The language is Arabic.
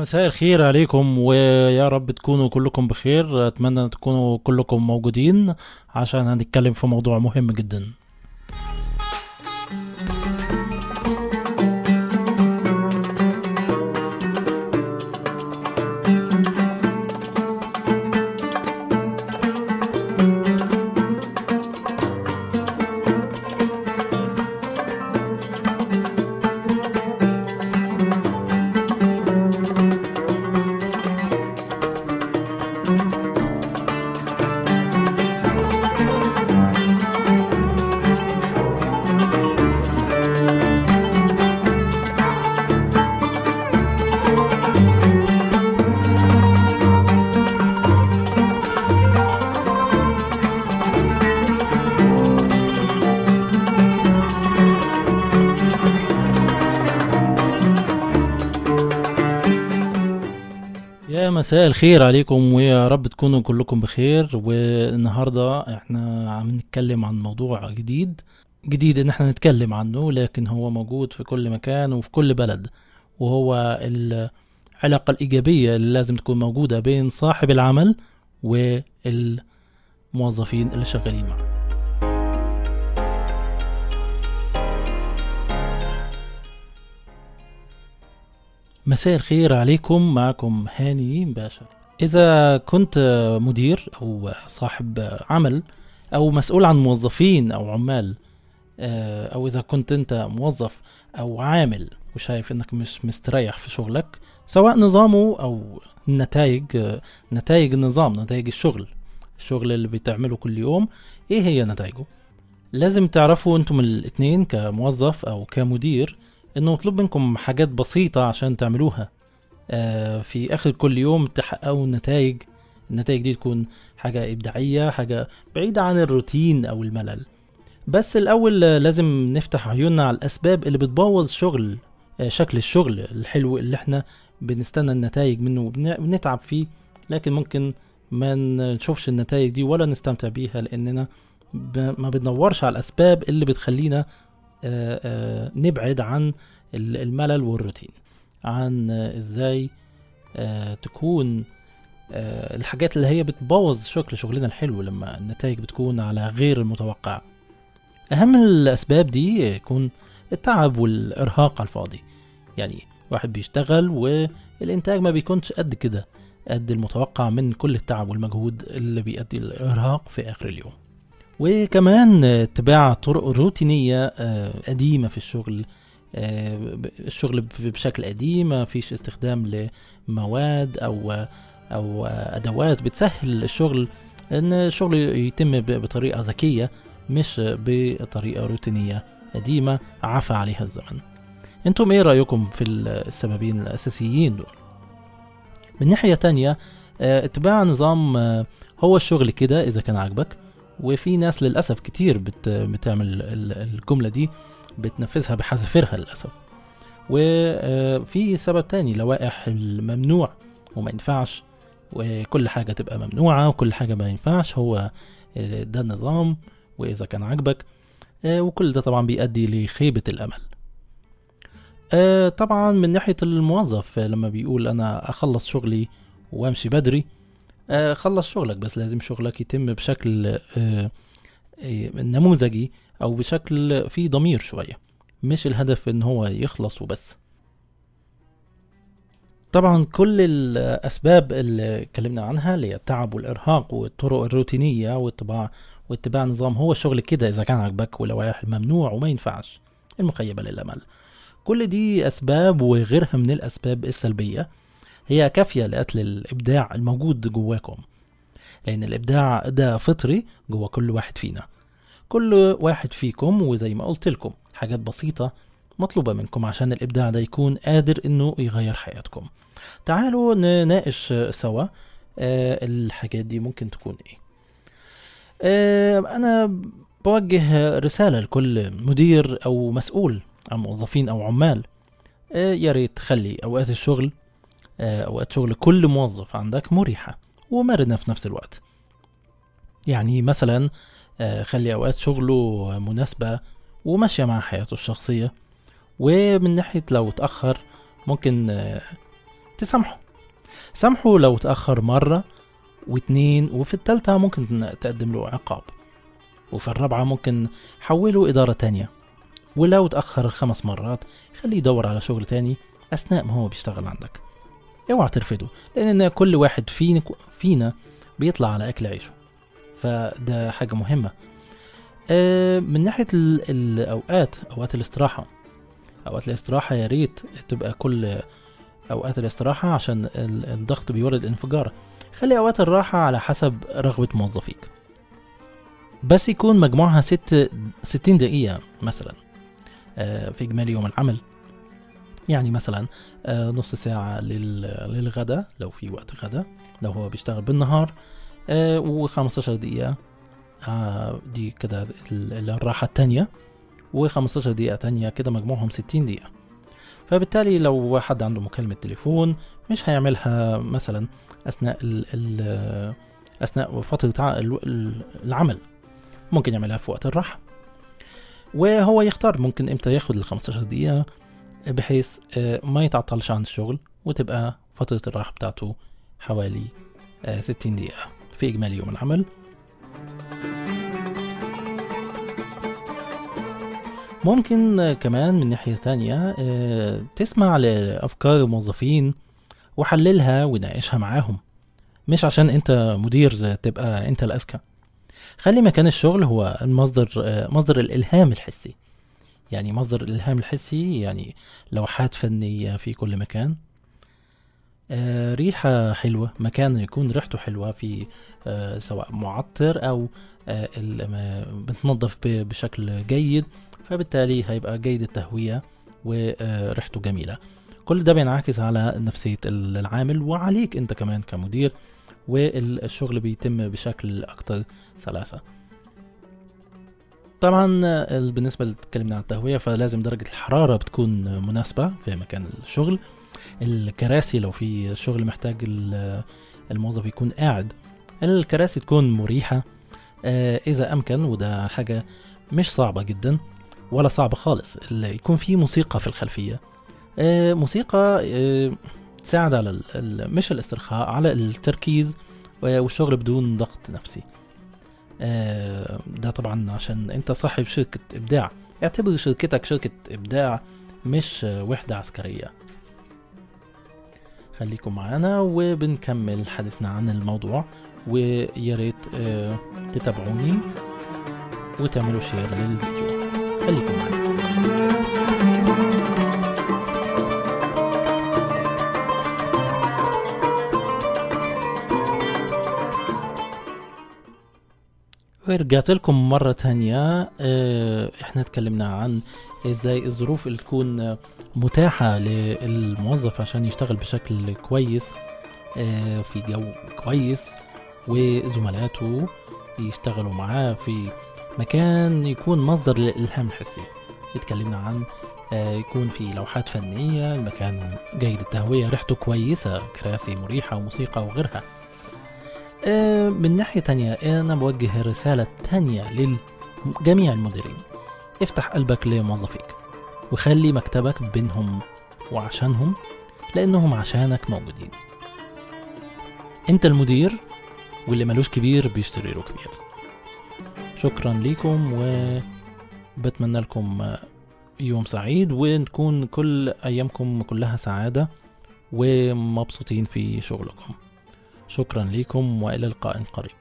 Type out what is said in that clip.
مساء الخير عليكم ويا رب تكونوا كلكم بخير. أتمنى تكونوا كلكم موجودين عشان هنتكلم في موضوع مهم جدا. يا مساء الخير عليكم ويا رب تكونوا كلكم بخير. والنهاردة إحنا عم نتكلم عن موضوع جديد جديد إن إحنا نتكلم عنه لكن هو موجود في كل مكان وفي كل بلد. وهو العلاقة الإيجابية اللي لازم تكون موجودة بين صاحب العمل والموظفين اللي شغالين معه. مساء الخير عليكم معكم هاني باشا. إذا كنت مدير أو صاحب عمل أو مسؤول عن موظفين أو عمال آه، أو إذا كنت أنت موظف أو عامل وشايف إنك مش مستريح في شغلك سواء نظامه أو النتائج نتائج النظام نتائج الشغل الشغل اللي بتعمله كل يوم إيه هي نتائجه؟ لازم تعرفوا أنتم الاتنين كموظف أو كمدير إنه مطلوب منكم حاجات بسيطة عشان تعملوها. آه، في آخر كل يوم تحققوا نتائج. النتائج دي تكون حاجة إبداعية حاجة بعيدة عن الروتين أو الملل. بس الأول لازم نفتح عيوننا على الأسباب اللي بتبوظ شغل آه، شكل الشغل الحلو اللي إحنا بنستنى النتائج منه وبنتعب فيه. لكن ممكن ما نشوفش النتائج دي ولا نستمتع بيها لأننا ما بندورش على الأسباب اللي بتخلينا نبعد عن ال- الملل والروتين عن آه، إزاي آه، تكون آه، الحاجات اللي هي بتبوظ شكل شغلنا الحلو لما النتائج بتكون على غير المتوقع. أهم الأسباب دي يكون التعب والإرهاق على الفاضي. يعني واحد بيشتغل والإنتاج ما بيكونش قد كده قد المتوقع من كل التعب والمجهود اللي بيؤدي الارهاق في آخر اليوم. وكمان اتباع طرق روتينية آه، قديمة في الشغل آه، الشغل بشكل قديم ما فيش استخدام لمواد أو أو أدوات بتسهل الشغل إن الشغل يتم بطريقة ذكية مش بطريقة روتينية قديمة عفى عليها الزمن. أنتم إيه رأيكم في السببين الأساسيين دول؟ من ناحية تانية آه، اتباع نظام هو الشغل كده إذا كان عاجبك وفي ناس للأسف كتير بت بتعمل ال- الجملة دي بتنفذها بحذافيرها للأسف. وفي سبب تاني لوائح الممنوع وما ينفعش وكل حاجة تبقى ممنوعة وكل حاجة ما ينفعش هو آه، ده النظام وإذا كان عاجبك آه، وكل ده طبعا بيؤدي لخيبة الأمل. آه، طبعا من ناحية الموظف آه، لما بيقول أنا أخلص شغلي وأمشي بدري آه، خلص شغلك بس لازم شغلك يتم بشكل آه، آه، نموذجي أو بشكل فيه ضمير شوية مش الهدف إن هو يخلص وبس. طبعا كل الأسباب اللي اتكلمنا عنها اللي هي التعب والإرهاق والطرق الروتينية واتباع واتباع نظام هو الشغل كده إذا كان عاجبك ولوائح الممنوع وما ينفعش المخيبة للأمل. كل دي أسباب وغيرها من الأسباب السلبية. هي كافية لقتل الإبداع الموجود جواكم لأن الإبداع ده فطري جوا كل واحد فينا. كل واحد فيكم وزي ما قلت لكم حاجات بسيطة مطلوبة منكم عشان الإبداع ده يكون قادر إنه يغير حياتكم. تعالوا نناقش سوا آه، الحاجات دي ممكن تكون إيه. آه، أنا بوجه رسالة لكل مدير أو مسؤول عن موظفين أو عمال. آه، يا ريت تخلي أوقات الشغل آه، أوقات شغل كل موظف عندك مريحة ومرنة في نفس الوقت. يعني مثلا آه، خلي أوقات شغله مناسبة وماشية مع حياته الشخصية ومن ناحية لو اتأخر ممكن آه، تسامحه. سامحه لو تأخر مرة واتنين وفي التالتة ممكن تقدم له عقاب. وفي الرابعة ممكن حوله إدارة تانية. ولو تأخر خمس مرات خليه يدور على شغل تاني أثناء ما هو بيشتغل عندك. اوعى ترفضه لأن كل واحد فينا فينا بيطلع على أكل عيشه. فده حاجة مهمة. آه، من ناحية ال- الأوقات أوقات الاستراحة. أوقات الاستراحة يا ريت تبقى كل أوقات الاستراحة عشان ال- الضغط بيولد انفجار خلي أوقات الراحة على حسب رغبة موظفيك. بس يكون مجموعها ست ستين دقيقة مثلا آه، في إجمالي يوم العمل. يعني مثلا آه، نص ساعة لل- للغدا لو في وقت غدا لو هو بيشتغل بالنهار و15 دقيقة آه، دي كده ال- الراحة التانية و15 دقيقة تانية كده مجموعهم 60 دقيقة. فبالتالي لو حد عنده مكالمة تليفون مش هيعملها مثلا أثناء ال ال أثناء فترة العمل. ممكن يعملها في وقت الراحة. وهو يختار ممكن إمتى ياخد ال 15 دقيقة بحيث آه، ما يتعطلش عن الشغل وتبقى فترة الراحة بتاعته حوالي آه، 60 دقيقة في إجمالي يوم العمل. ممكن آه، كمان من ناحية تانية آه، تسمع لأفكار الموظفين وحللها وناقشها معاهم. مش عشان أنت مدير تبقى أنت الأذكى. خلي مكان الشغل هو المصدر آه، مصدر الإلهام الحسي. يعني مصدر الإلهام الحسي يعني لوحات فنية في كل مكان. آه، ريحة حلوة مكان يكون ريحته حلوة في آه، سواء معطر أو آه، بتنظف بشكل جيد فبالتالي هيبقى جيد التهوية وريحته جميلة. كل ده بينعكس على نفسية ال- العامل وعليك أنت كمان كمدير والشغل بيتم بشكل أكتر سلاسة. طبعا بالنسبة اللي عن التهوية فلازم درجة الحرارة بتكون مناسبة في مكان الشغل. الكراسي لو في شغل محتاج ال- الموظف يكون قاعد الكراسي تكون مريحة. آه، إذا أمكن وده حاجة مش صعبة جدا ولا صعبة خالص ال- يكون في موسيقى في الخلفية. آه، موسيقى آه، تساعد على مش الاسترخاء على التركيز والشغل بدون ضغط نفسي. ده طبعا عشان انت صاحب شركة إبداع. اعتبر شركتك شركة إبداع مش آه، وحدة عسكرية. خليكم معانا وبنكمل حديثنا عن الموضوع. ويا ريت آه، تتابعوني وتعملوا شير للفيديو. خليكم معانا. ورجعت لكم مرة تانية آه، إحنا اتكلمنا عن إزاي الظروف اللي تكون متاحة للموظف عشان يشتغل بشكل كويس آه، في جو كويس وزملاته يشتغلوا معاه في مكان يكون مصدر للإلهام الحسي. اتكلمنا عن آه، يكون في لوحات فنية المكان جيد التهوية ريحته كويسة كراسي مريحة وموسيقى وغيرها. من ناحية تانية أنا بوجه رسالة تانية لجميع المديرين. افتح قلبك لموظفيك وخلي مكتبك بينهم وعشانهم لأنهم عشانك موجودين. أنت المدير واللي ملوش كبير بيشتري له كبير شكرا ليكم وبتمنى لكم يوم سعيد ونكون كل أيامكم كلها سعادة ومبسوطين في شغلكم. شكرا لكم وإلى لقاء قريب.